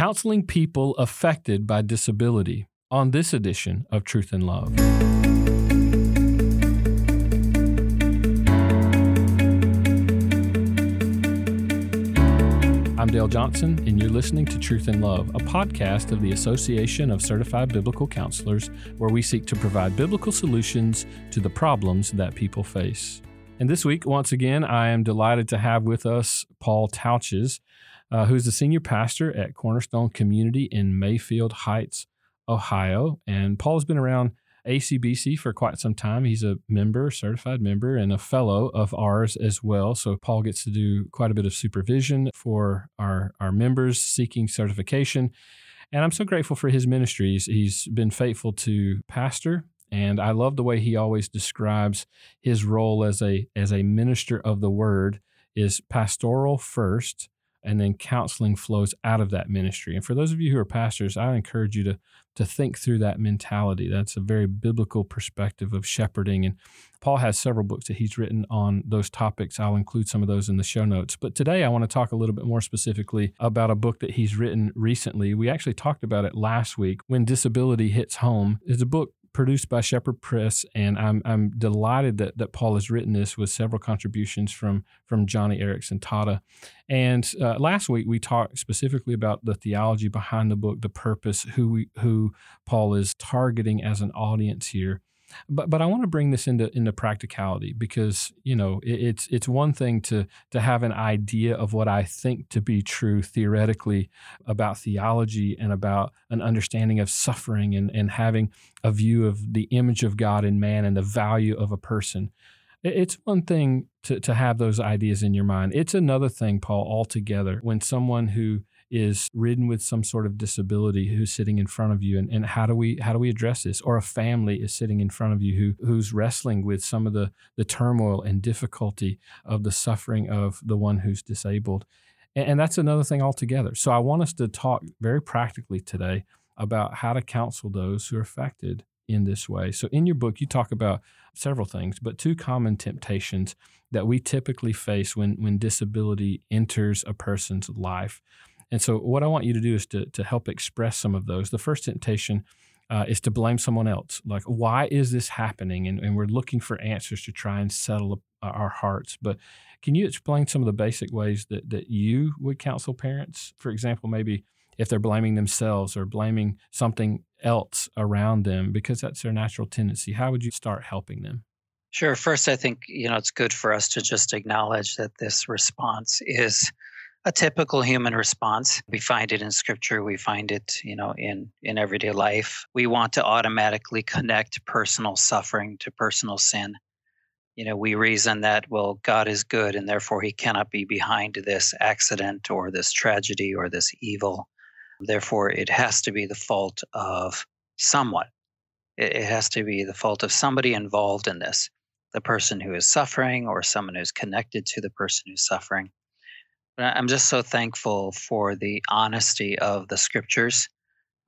counseling people affected by disability on this edition of Truth and Love. I'm Dale Johnson, and you're listening to Truth and Love, a podcast of the Association of Certified Biblical Counselors, where we seek to provide biblical solutions to the problems that people face. And this week, once again, I am delighted to have with us Paul Tautges, uh, who's the senior pastor at Cornerstone Community in Mayfield Heights, Ohio. And Paul has been around ACBC for quite some time. He's a member, certified member, and a fellow of ours as well. So Paul gets to do quite a bit of supervision for our, our members seeking certification. And I'm so grateful for his ministries. He's been faithful to pastor, and I love the way he always describes his role as a as a minister of the word is pastoral first and then counseling flows out of that ministry. And for those of you who are pastors, I encourage you to to think through that mentality. That's a very biblical perspective of shepherding. And Paul has several books that he's written on those topics. I'll include some of those in the show notes. But today I want to talk a little bit more specifically about a book that he's written recently. We actually talked about it last week when disability hits home. It's a book produced by Shepherd Press, and I'm I'm delighted that that Paul has written this with several contributions from from Joni Eareckson Tada. And uh, last week we talked specifically about the theology behind the book, the purpose, who we, who Paul is targeting as an audience here. But but I want to bring this into into practicality because you know it, it's it's one thing to to have an idea of what I think to be true theoretically about theology and about an understanding of suffering and and having a view of the image of God in man and the value of a person. It's one thing to, to have those ideas in your mind. It's another thing, Paul, altogether, when someone who is ridden with some sort of disability who's sitting in front of you and, and how do we how do we address this? Or a family is sitting in front of you who who's wrestling with some of the the turmoil and difficulty of the suffering of the one who's disabled. And, and that's another thing altogether. So i want us to talk very practically today about how to counsel those who are affected in this way. So in your book you talk about several things but two common temptations that we typically face when when disability enters a person's life and so, what I want you to do is to, to help express some of those. The first temptation uh, is to blame someone else. Like, why is this happening? And, and we're looking for answers to try and settle our hearts. But can you explain some of the basic ways that, that you would counsel parents? For example, maybe if they're blaming themselves or blaming something else around them because that's their natural tendency, how would you start helping them? Sure. First, I think you know it's good for us to just acknowledge that this response is a typical human response. We find it in scripture, we find it, you know, in in everyday life. We want to automatically connect personal suffering to personal sin. You know, we reason that well, God is good and therefore he cannot be behind this accident or this tragedy or this evil. Therefore, it has to be the fault of someone. It has to be the fault of somebody involved in this the person who is suffering or someone who's connected to the person who's suffering. I'm just so thankful for the honesty of the scriptures.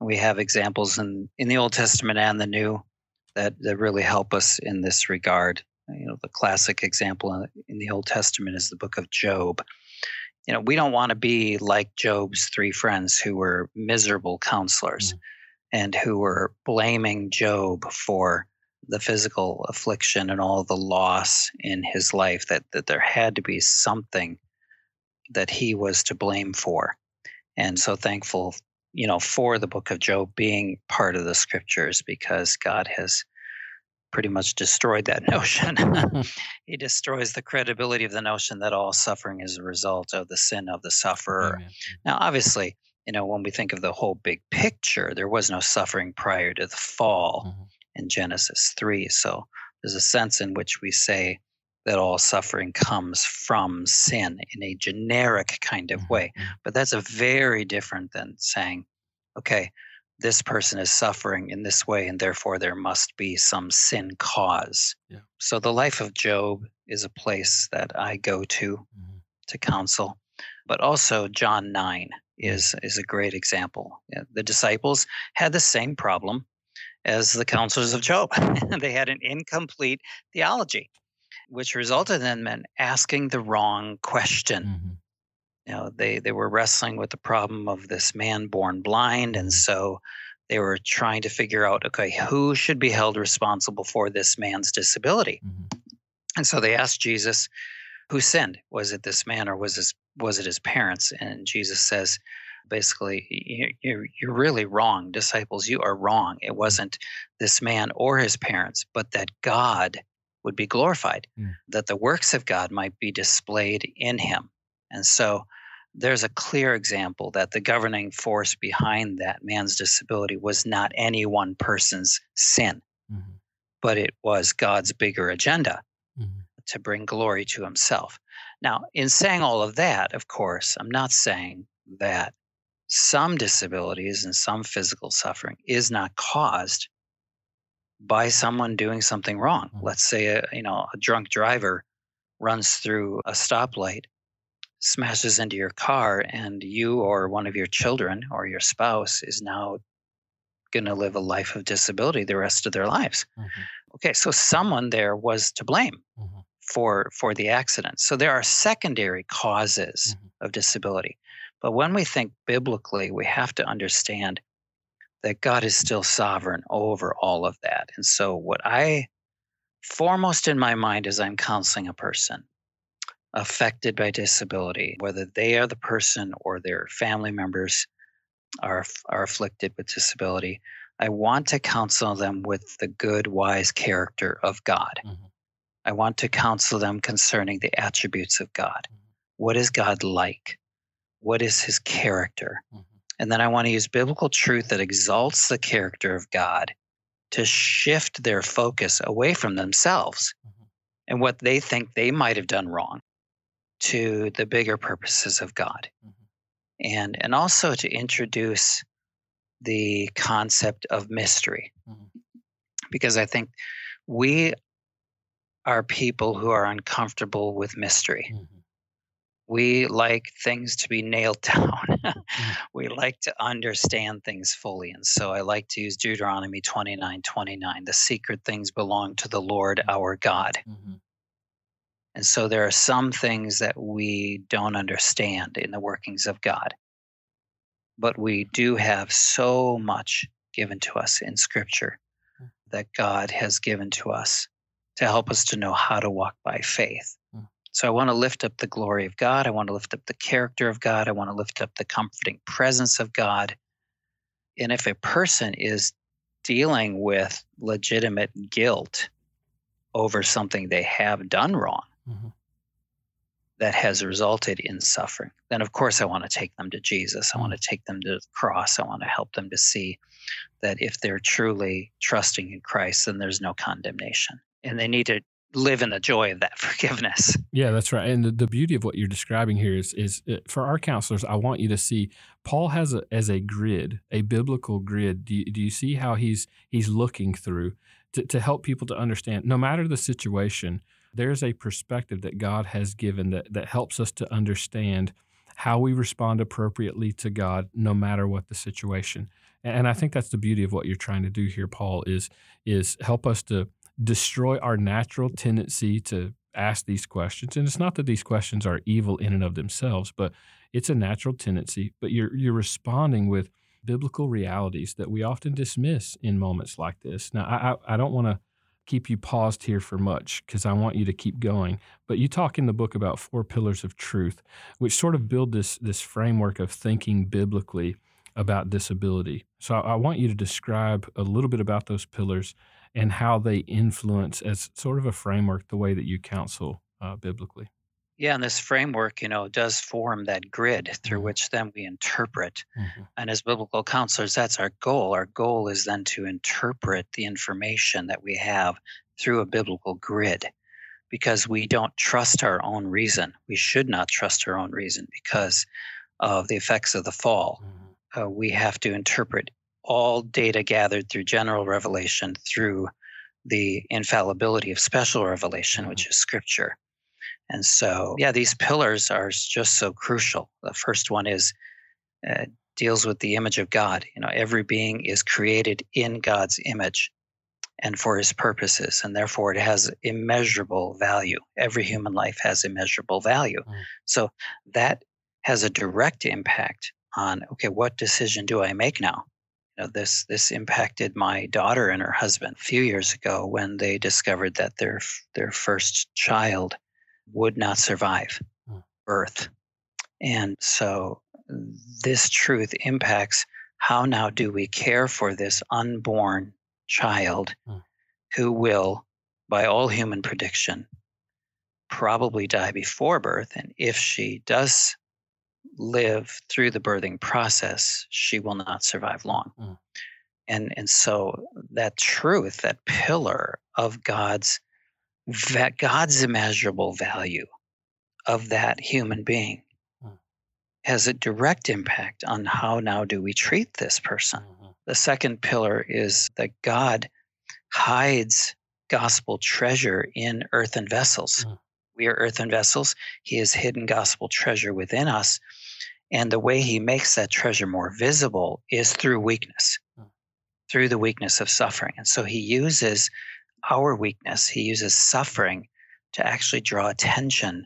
We have examples in, in the Old Testament and the New that, that really help us in this regard. You know, the classic example in the Old Testament is the book of Job. You know, we don't want to be like Job's three friends who were miserable counselors mm. and who were blaming Job for the physical affliction and all the loss in his life, that, that there had to be something that he was to blame for. And so thankful, you know, for the book of Job being part of the scriptures because God has pretty much destroyed that notion. he destroys the credibility of the notion that all suffering is a result of the sin of the sufferer. Amen. Now, obviously, you know, when we think of the whole big picture, there was no suffering prior to the fall mm-hmm. in Genesis 3. So there's a sense in which we say, that all suffering comes from sin in a generic kind of way. Mm-hmm. But that's a very different than saying, okay, this person is suffering in this way, and therefore there must be some sin cause. Yeah. So the life of Job is a place that I go to mm-hmm. to counsel. But also John 9 mm-hmm. is, is a great example. The disciples had the same problem as the counselors of Job. they had an incomplete theology which resulted in men asking the wrong question. Mm-hmm. You know, they, they were wrestling with the problem of this man born blind. And so they were trying to figure out okay, who should be held responsible for this man's disability? Mm-hmm. And so they asked Jesus, who sinned? Was it this man or was, this, was it his parents? And Jesus says, basically, you're, you're really wrong, disciples. You are wrong. It wasn't this man or his parents, but that God would be glorified, mm. that the works of God might be displayed in him. And so there's a clear example that the governing force behind that man's disability was not any one person's sin, mm-hmm. but it was God's bigger agenda mm-hmm. to bring glory to himself. Now, in saying all of that, of course, I'm not saying that some disabilities and some physical suffering is not caused by someone doing something wrong. Mm-hmm. Let's say a you know a drunk driver runs through a stoplight, smashes into your car, and you or one of your children or your spouse is now going to live a life of disability the rest of their lives. Mm-hmm. Okay, so someone there was to blame mm-hmm. for for the accident. So there are secondary causes mm-hmm. of disability. But when we think biblically, we have to understand that God is still sovereign over all of that. And so, what I foremost in my mind as I'm counseling a person affected by disability, whether they are the person or their family members are, are afflicted with disability, I want to counsel them with the good, wise character of God. Mm-hmm. I want to counsel them concerning the attributes of God. Mm-hmm. What is God like? what is his character? Mm-hmm. And then I want to use biblical truth that exalts the character of God to shift their focus away from themselves mm-hmm. and what they think they might have done wrong to the bigger purposes of God. Mm-hmm. And, and also to introduce the concept of mystery. Mm-hmm. Because I think we are people who are uncomfortable with mystery. Mm-hmm we like things to be nailed down. Mm. we like to understand things fully. And so I like to use Deuteronomy 29 29. The secret things belong to the Lord our God. Mm-hmm. And so there are some things that we don't understand in the workings of God. But we do have so much given to us in Scripture mm. that God has given to us to help us to know how to walk by faith. So I want to lift up the glory of God. I want to lift up the character of God. I want to lift up the comforting presence of God. And if a person is dealing with legitimate guilt over something they have done wrong mm-hmm. that has resulted in suffering, then of course I want to take them to Jesus. I want to take them to the cross. I want to help them to see that if they're truly trusting in Christ, then there's no condemnation. And they need to live in the joy of that forgiveness. Yeah, that's right. And the, the beauty of what you're describing here is is uh, for our counselors, I want you to see Paul has a as a grid, a biblical grid. Do you, do you see how he's he's looking through to, to help people to understand no matter the situation, there's a perspective that God has given that that helps us to understand how we respond appropriately to God no matter what the situation. And I think that's the beauty of what you're trying to do here, Paul, is is help us to destroy our natural tendency to ask these questions. And it's not that these questions are evil in and of themselves, but it's a natural tendency. But you're you're responding with biblical realities that we often dismiss in moments like this. Now, I I, don't want to keep you paused here for much because I want you to keep going. But you talk in the book about four pillars of truth, which sort of build this this framework of thinking biblically about disability. So I, I want you to describe a little bit about those pillars and how they influence as sort of a framework the way that you counsel uh, biblically. Yeah, and this framework, you know, does form that grid through mm-hmm. which then we interpret. Mm-hmm. And as biblical counselors, that's our goal. Our goal is then to interpret the information that we have through a biblical grid because we don't trust our own reason. We should not trust our own reason because of the effects of the fall. Mm-hmm. Uh, we have to interpret all data gathered through general revelation through the infallibility of special revelation, which mm-hmm. is scripture. And so, yeah, these pillars are just so crucial. The first one is uh, deals with the image of God. You know, every being is created in God's image and for his purposes, and therefore it has immeasurable value. Every human life has immeasurable value. Mm. So that has a direct impact on okay, what decision do I make now? You know, this this impacted my daughter and her husband a few years ago when they discovered that their their first child would not survive hmm. birth. And so this truth impacts how now do we care for this unborn child hmm. who will, by all human prediction, probably die before birth. And if she does live through the birthing process, she will not survive long. Mm. And, and so that truth, that pillar of God's that God's immeasurable value of that human being mm. has a direct impact on how now do we treat this person. Mm-hmm. The second pillar is that God hides gospel treasure in earthen vessels. Mm. We are earthen vessels. He has hidden gospel treasure within us. And the way he makes that treasure more visible is through weakness, hmm. through the weakness of suffering. And so he uses our weakness, he uses suffering to actually draw attention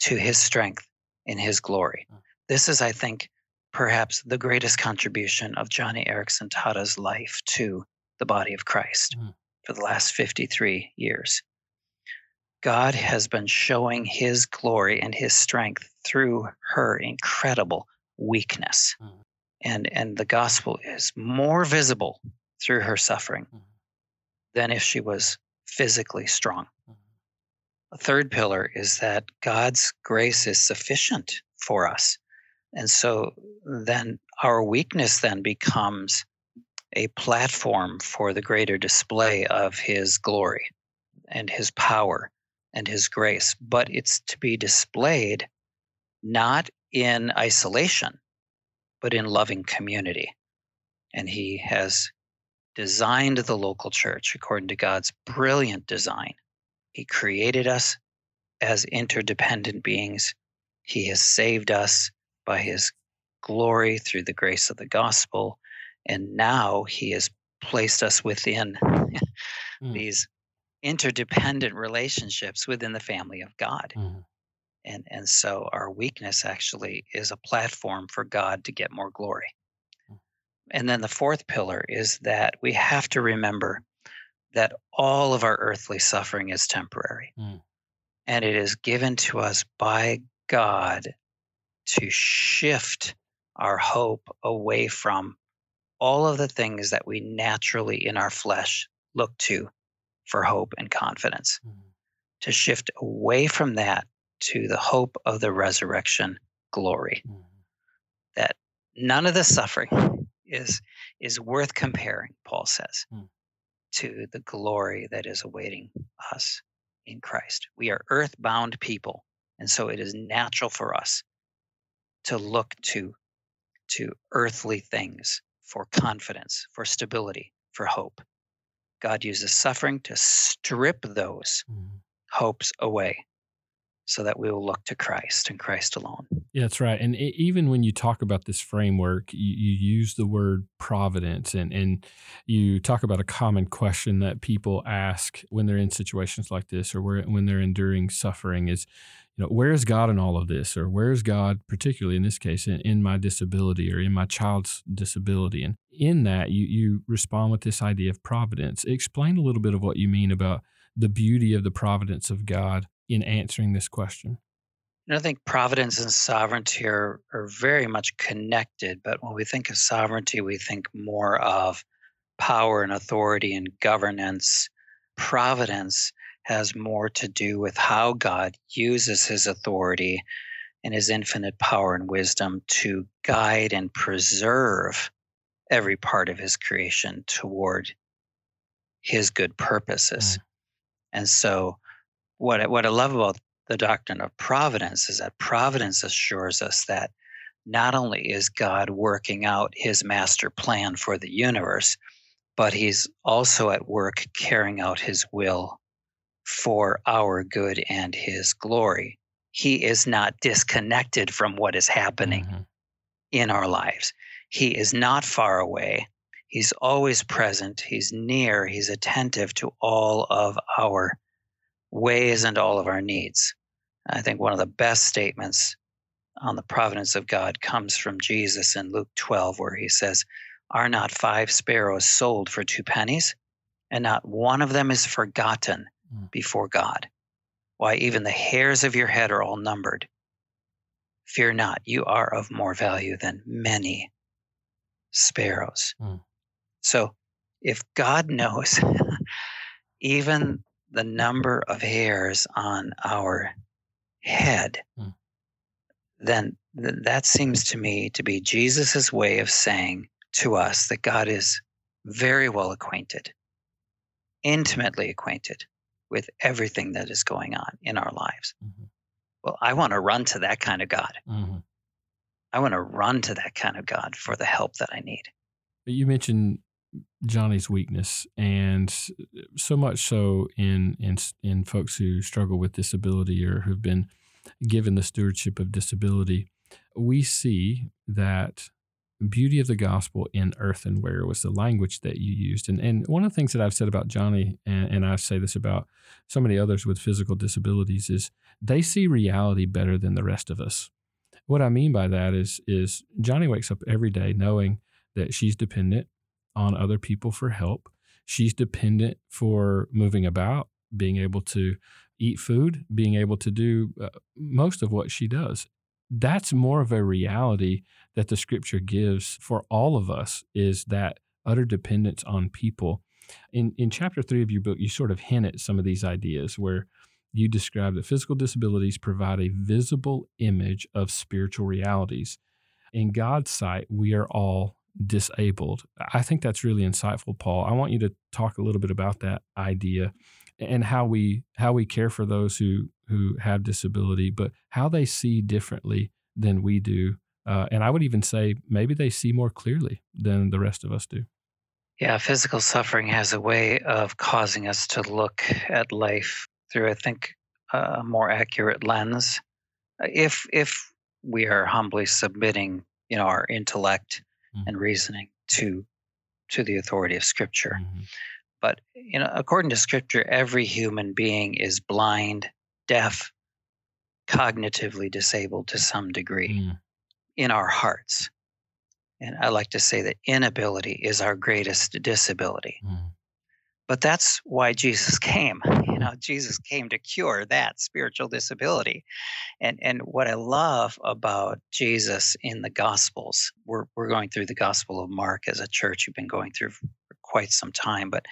to his strength in his glory. Hmm. This is, I think, perhaps the greatest contribution of Joni Eareckson Tada's life to the body of Christ mm. for the last 53 years. God has been showing his glory and his strength through her incredible weakness. Mm. And, and the gospel is more visible through her suffering mm. than if she was physically strong. Mm. A third pillar is that God's grace is sufficient for us. And so then our weakness then becomes a platform for the greater display of his glory and his power and his grace, but it's to be displayed not in isolation, but in loving community. And he has designed the local church according to God's brilliant design. He created us as interdependent beings. He has saved us by his glory through the grace of the gospel. And now he has placed us within mm. these interdependent relationships within the family of God. Mm-hmm. And, and so our weakness actually is a platform for God to get more glory. Mm. And then the fourth pillar is that we have to remember that all of our earthly suffering is temporary. Mm. And it is given to us by God to shift our hope away from all of the things that we naturally in our flesh look to for hope and confidence. Mm-hmm. To shift away from that to the hope of the resurrection glory. Mm-hmm. That none of the suffering is is worth comparing, Paul says, mm. to the glory that is awaiting us in Christ. We are earthbound people, and so it is natural for us to look to to earthly things for confidence, for stability, for hope. God uses suffering to strip those mm-hmm. hopes away so that we will look to Christ and Christ alone. Yeah, that's right. And it, even when you talk about this framework, you, you, use the word providence and, and you talk about a common question that people ask when they're in situations like this or where, when they're enduring suffering is, you know, where is God in all of this? Or where is God, particularly in this case, in, in my disability or in my child's disability? And in that, you, you respond with this idea of providence. Explain a little bit of what you mean about the beauty of the providence of God in answering this question. I think providence and sovereignty are, are very much connected, but when we think of sovereignty, we think more of power and authority and governance. Providence has more to do with how God uses his authority and his infinite power and wisdom to guide and preserve every part of his creation toward his good purposes. Mm. And so what I, what I love about the doctrine of providence is that providence assures us that not only is God working out his master plan for the universe, but he's also at work carrying out his will for our good and his glory. He is not disconnected from what is happening mm-hmm. in our lives. He is not far away. He's always present. He's near. He's attentive to all of our ways and all of our needs. I think one of the best statements on the providence of God comes from Jesus in Luke 12, where he says, Are not five sparrows sold for two pennies? And not one of them is forgotten mm. before God. Why, even the hairs of your head are all numbered. Fear not, you are of more value than many sparrows. Mm. So, if God knows even the number of hairs on our head, mm. then th- that seems to me to be Jesus' way of saying to us that God is very well acquainted, intimately acquainted with everything that is going on in our lives. Mm-hmm. Well, I want to run to that kind of God. Mm-hmm. I want to run to that kind of God for the help that I need. You mentioned Joni's weakness, and so much so in in in folks who struggle with disability or who've been given the stewardship of disability, we see that beauty of the gospel in earthenware was the language that you used. And, and one of the things that I've said about Joni, and, and I say this about so many others with physical disabilities, is they see reality better than the rest of us. What I mean by that is, is Joni wakes up every day knowing that she's dependent on other people for help. She's dependent for moving about, being able to eat food, being able to do uh, most of what she does that's more of a reality that the scripture gives for all of us is that utter dependence on people. In in chapter 3 of your book you sort of hint at some of these ideas where you describe that physical disabilities provide a visible image of spiritual realities. In God's sight, we are all disabled. I think that's really insightful, Paul. I want you to talk a little bit about that idea and how we how we care for those who who have disability, but how they see differently than we do. Uh, and I would even say maybe they see more clearly than the rest of us do. Yeah, physical suffering has a way of causing us to look at life through, I think, a more accurate lens. If if we are humbly submitting, you know, our intellect mm-hmm. and reasoning to to the authority of Scripture. Mm-hmm. But you know, according to Scripture, every human being is blind, deaf, cognitively disabled to some degree mm. In our hearts. And I like to say that inability is our greatest disability. Mm. But that's why Jesus came. You know, Jesus came to cure that spiritual disability. And and what I love about Jesus in the Gospels, we're we're going through the Gospel of Mark as a church. We've been going through for quite some time, but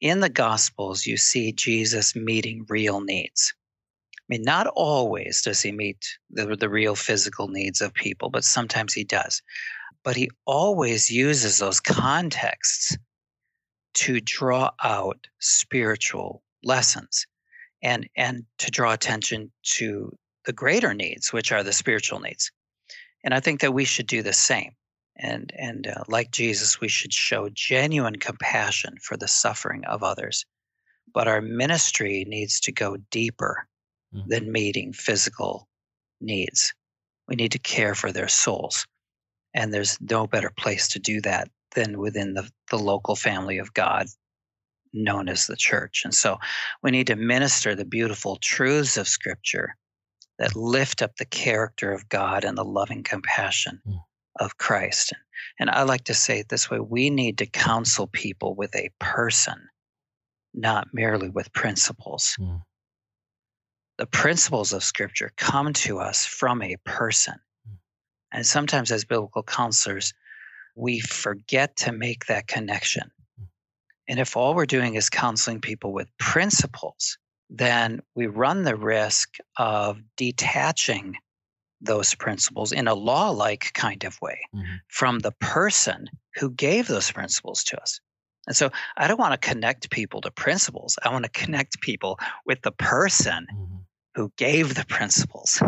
in the Gospels, you see Jesus meeting real needs. I mean, not always does he meet the, the real physical needs of people, but sometimes he does. But he always uses those contexts to draw out spiritual lessons and, and to draw attention to the greater needs, which are the spiritual needs. And I think that we should do the same and and uh, like Jesus, we should show genuine compassion for the suffering of others. But our ministry needs to go deeper mm-hmm. than meeting physical needs. We need to care for their souls, and there's no better place to do that than within the, the local family of God known as the church. And so we need to minister the beautiful truths of Scripture that lift up the character of God and the loving compassion mm of Christ. And I like to say it this way we need to counsel people with a person, not merely with principles. Mm. The principles of Scripture come to us from a person. Mm. And sometimes, as biblical counselors, we forget to make that connection. Mm. And if all we're doing is counseling people with principles, then we run the risk of detaching those principles in a law like kind of way mm-hmm. from the person who gave those principles to us. And so I don't want to connect people to principles. I want to connect people with the person mm-hmm. who gave the principles.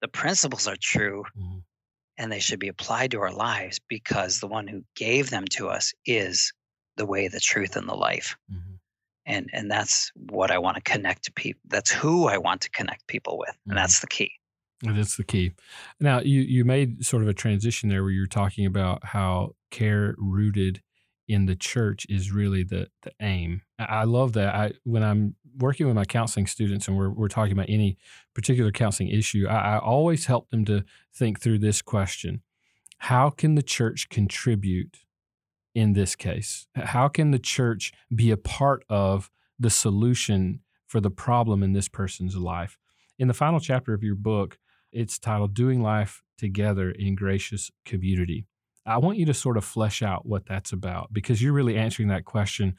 The principles are true mm-hmm. and they should be applied to our lives because the one who gave them to us is the way, the truth, and the life. Mm-hmm. And, and that's what I want to connect to people. That's who I want to connect people with. And mm-hmm. that's the key. That's the key. Now, you you made sort of a transition there where you're talking about how care rooted in the church is really the the aim. I love that. I when I'm working with my counseling students and we're, we're talking about any particular counseling issue, I, I always help them to think through this question How can the church contribute in this case? How can the church be a part of the solution for the problem in this person's life? In the final chapter of your book, it's titled Doing Life Together in Gracious Community. I want you to sort of flesh out what that's about because you're really answering that question.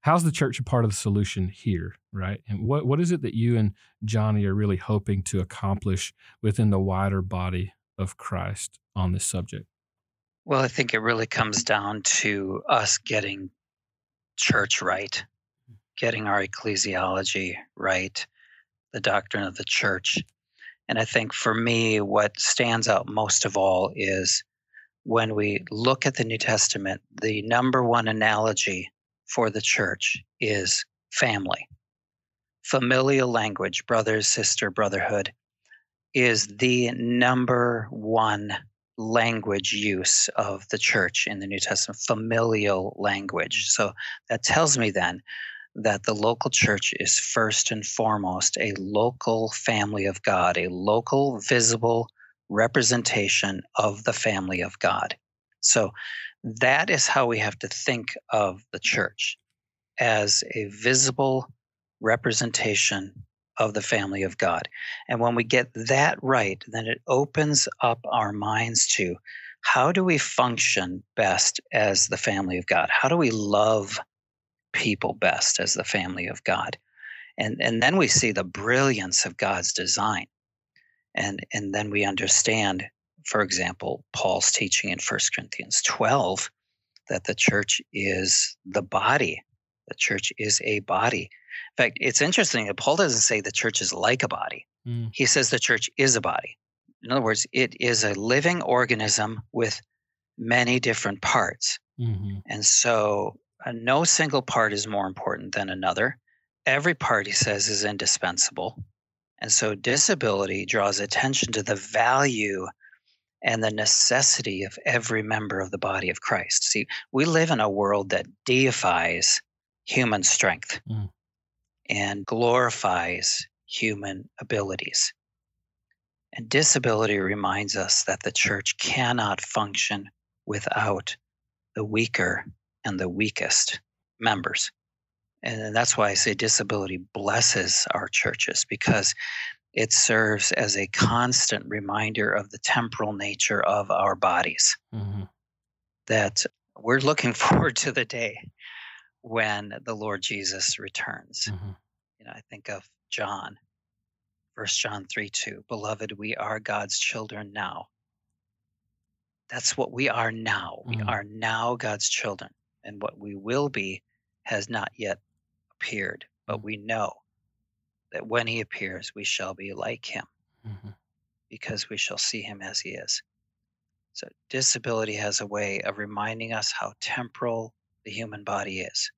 How's the church a part of the solution here, right? And what, what is it that you and Joni are really hoping to accomplish within the wider body of Christ on this subject? Well, I think it really comes down to us getting church right, getting our ecclesiology right, the doctrine of the church. And I think for me, what stands out most of all is when we look at the New Testament, the number one analogy for the church is family. Familial language, brothers, sister, brotherhood, is the number one language use of the church in the New Testament, familial language. So that tells me then that the local church is first and foremost a local family of God, a local, visible, representation of the family of God. So that is how we have to think of the church as a visible representation of the family of God. And when we get that right, then it opens up our minds to how do we function best as the family of God? How do we love people best as the family of God? And, and then we see the brilliance of God's design and and then we understand for example paul's teaching in 1 corinthians 12 that the church is the body. The church is a body. In fact it's interesting that paul doesn't say the church is like a body. Mm. he says the church is a body. In other words it is a living organism with many different parts. Mm-hmm. and so uh, no single part is more important than another. Every part he says is indispensable and so disability draws attention to the value and the necessity of every member of the body of Christ. See, we live in a world that deifies human strength mm. and glorifies human abilities. And disability reminds us that the church cannot function without the weaker and the weakest members. And that's why I say disability blesses our churches because it serves as a constant reminder of the temporal nature of our bodies. Mm-hmm. That we're looking forward to the day when the Lord Jesus returns. Mm-hmm. You know, I think of John, First John 3 2. Beloved, we are God's children now. That's what we are now. Mm-hmm. We are now God's children. And what we will be has not yet appeared, but we know that when he appears, we shall be like him mm-hmm. because we shall see him as he is. So, disability has a way of reminding us how temporal the human body is.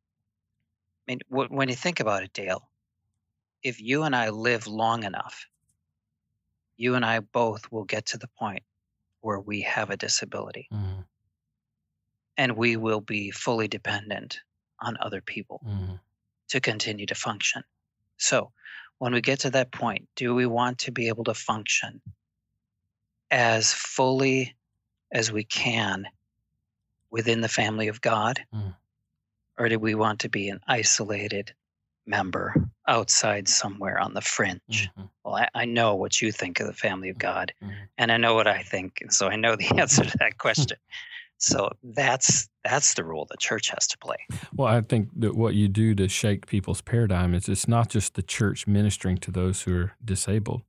I mean, w- when you think about it, Dale, if you and I live long enough, you and I both will get to the point where we have a disability. Mm-hmm. And we will be fully dependent on other people. Mm-hmm to continue to function. So, when we get to that point, do we want to be able to function as fully as we can within the family of God? Mm. Or do we want to be an isolated member outside somewhere on the fringe? Mm-hmm. Well, I, I, know what you think of the family of God, mm-hmm. and I know what I think. And So I know the answer to that question. So that's that's the role the church has to play. Well, I think that what you do to shake people's paradigm is it's not just the church ministering to those who are disabled,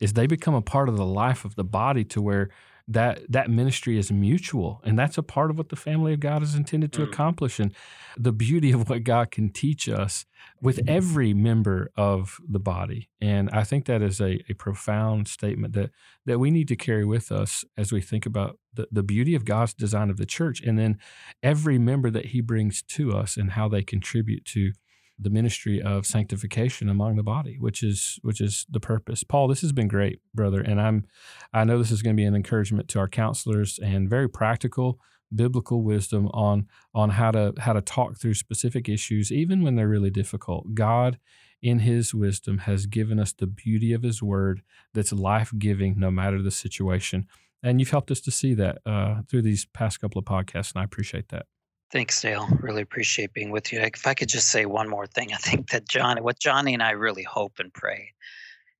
is they become a part of the life of the body to where that that ministry is mutual and that's a part of what the family of god is intended to mm. accomplish and the beauty of what god can teach us with every member of the body and i think that is a, a profound statement that that we need to carry with us as we think about the, the beauty of god's design of the church and then every member that he brings to us and how they contribute to the ministry of sanctification among the body, which is which is the purpose. Paul, this has been great, brother, and I'm I know this is going to be an encouragement to our counselors and very practical biblical wisdom on on how to how to talk through specific issues even when they're really difficult. God in His wisdom, has given us the beauty of His Word that's life giving no matter the situation. And you've helped us to see that uh, through these past couple of podcasts, and I appreciate that. Thanks, Dale. Really appreciate being with you. If I could just say one more thing, I think that John, what Joni and I really hope and pray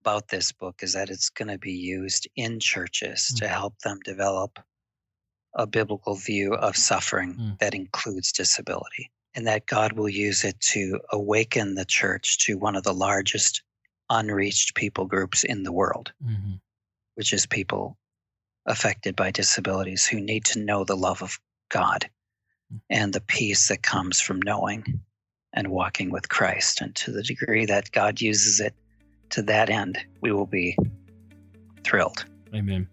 about this book is that it's going to be used in churches mm. to help them develop a biblical view of suffering mm. that includes disability, and that God will use it to awaken the church to one of the largest unreached people groups in the world, mm-hmm. which is people affected by disabilities who need to know the love of God and the peace that comes from knowing and walking with Christ. And to the degree that God uses it to that end, we will be thrilled. Amen.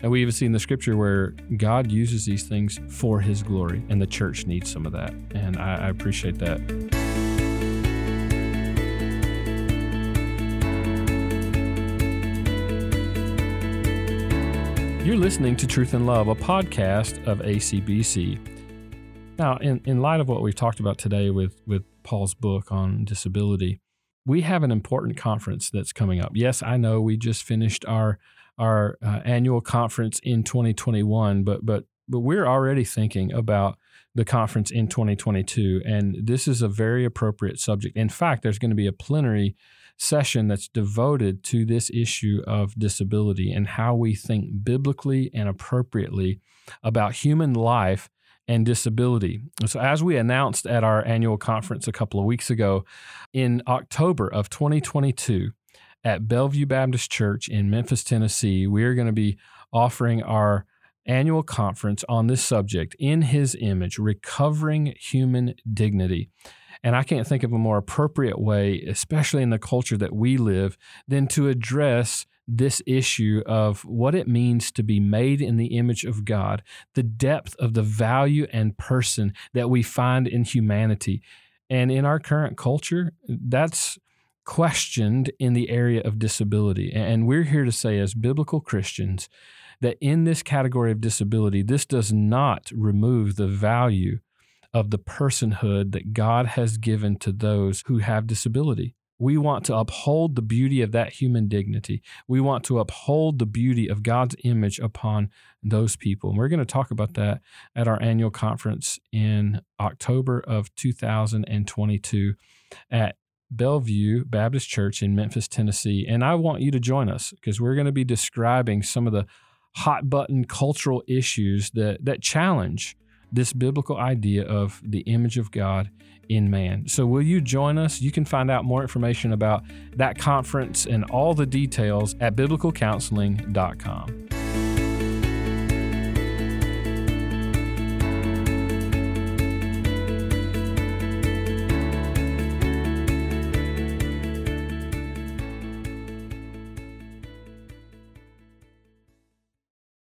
And we even see in the scripture where God uses these things for his glory, and the church needs some of that. And I, I appreciate that. You're listening to Truth and Love, a podcast of ACBC. Now, in, in light of what we've talked about today with, with Paul's book on disability, we have an important conference that's coming up. Yes, I know we just finished our our uh, annual conference in 2021, but but but we're already thinking about the conference in 2022, and this is a very appropriate subject. In fact, there's going to be a plenary session that's devoted to this issue of disability and how we think biblically and appropriately about human life and disability. So, as we announced at our annual conference a couple of weeks ago, in October of 2022, at Bellevue Baptist Church in Memphis, Tennessee, we are going to be offering our annual conference on this subject in His image, recovering human dignity. And I can't think of a more appropriate way, especially in the culture that we live, than to address this issue of what it means to be made in the image of God, the depth of the value and person that we find in humanity. And in our current culture, that's questioned in the area of disability. And we're here to say, as biblical Christians, that in this category of disability, this does not remove the value of the personhood that God has given to those who have disability. We want to uphold the beauty of that human dignity. We want to uphold the beauty of God's image upon those people. And we're going to talk about that at our annual conference in October of 2022 at Bellevue Baptist Church in Memphis, Tennessee. And I want you to join us because we're going to be describing some of the hot button cultural issues that, that challenge this biblical idea of the image of God in man. So, will you join us? You can find out more information about that conference and all the details at biblicalcounseling.com.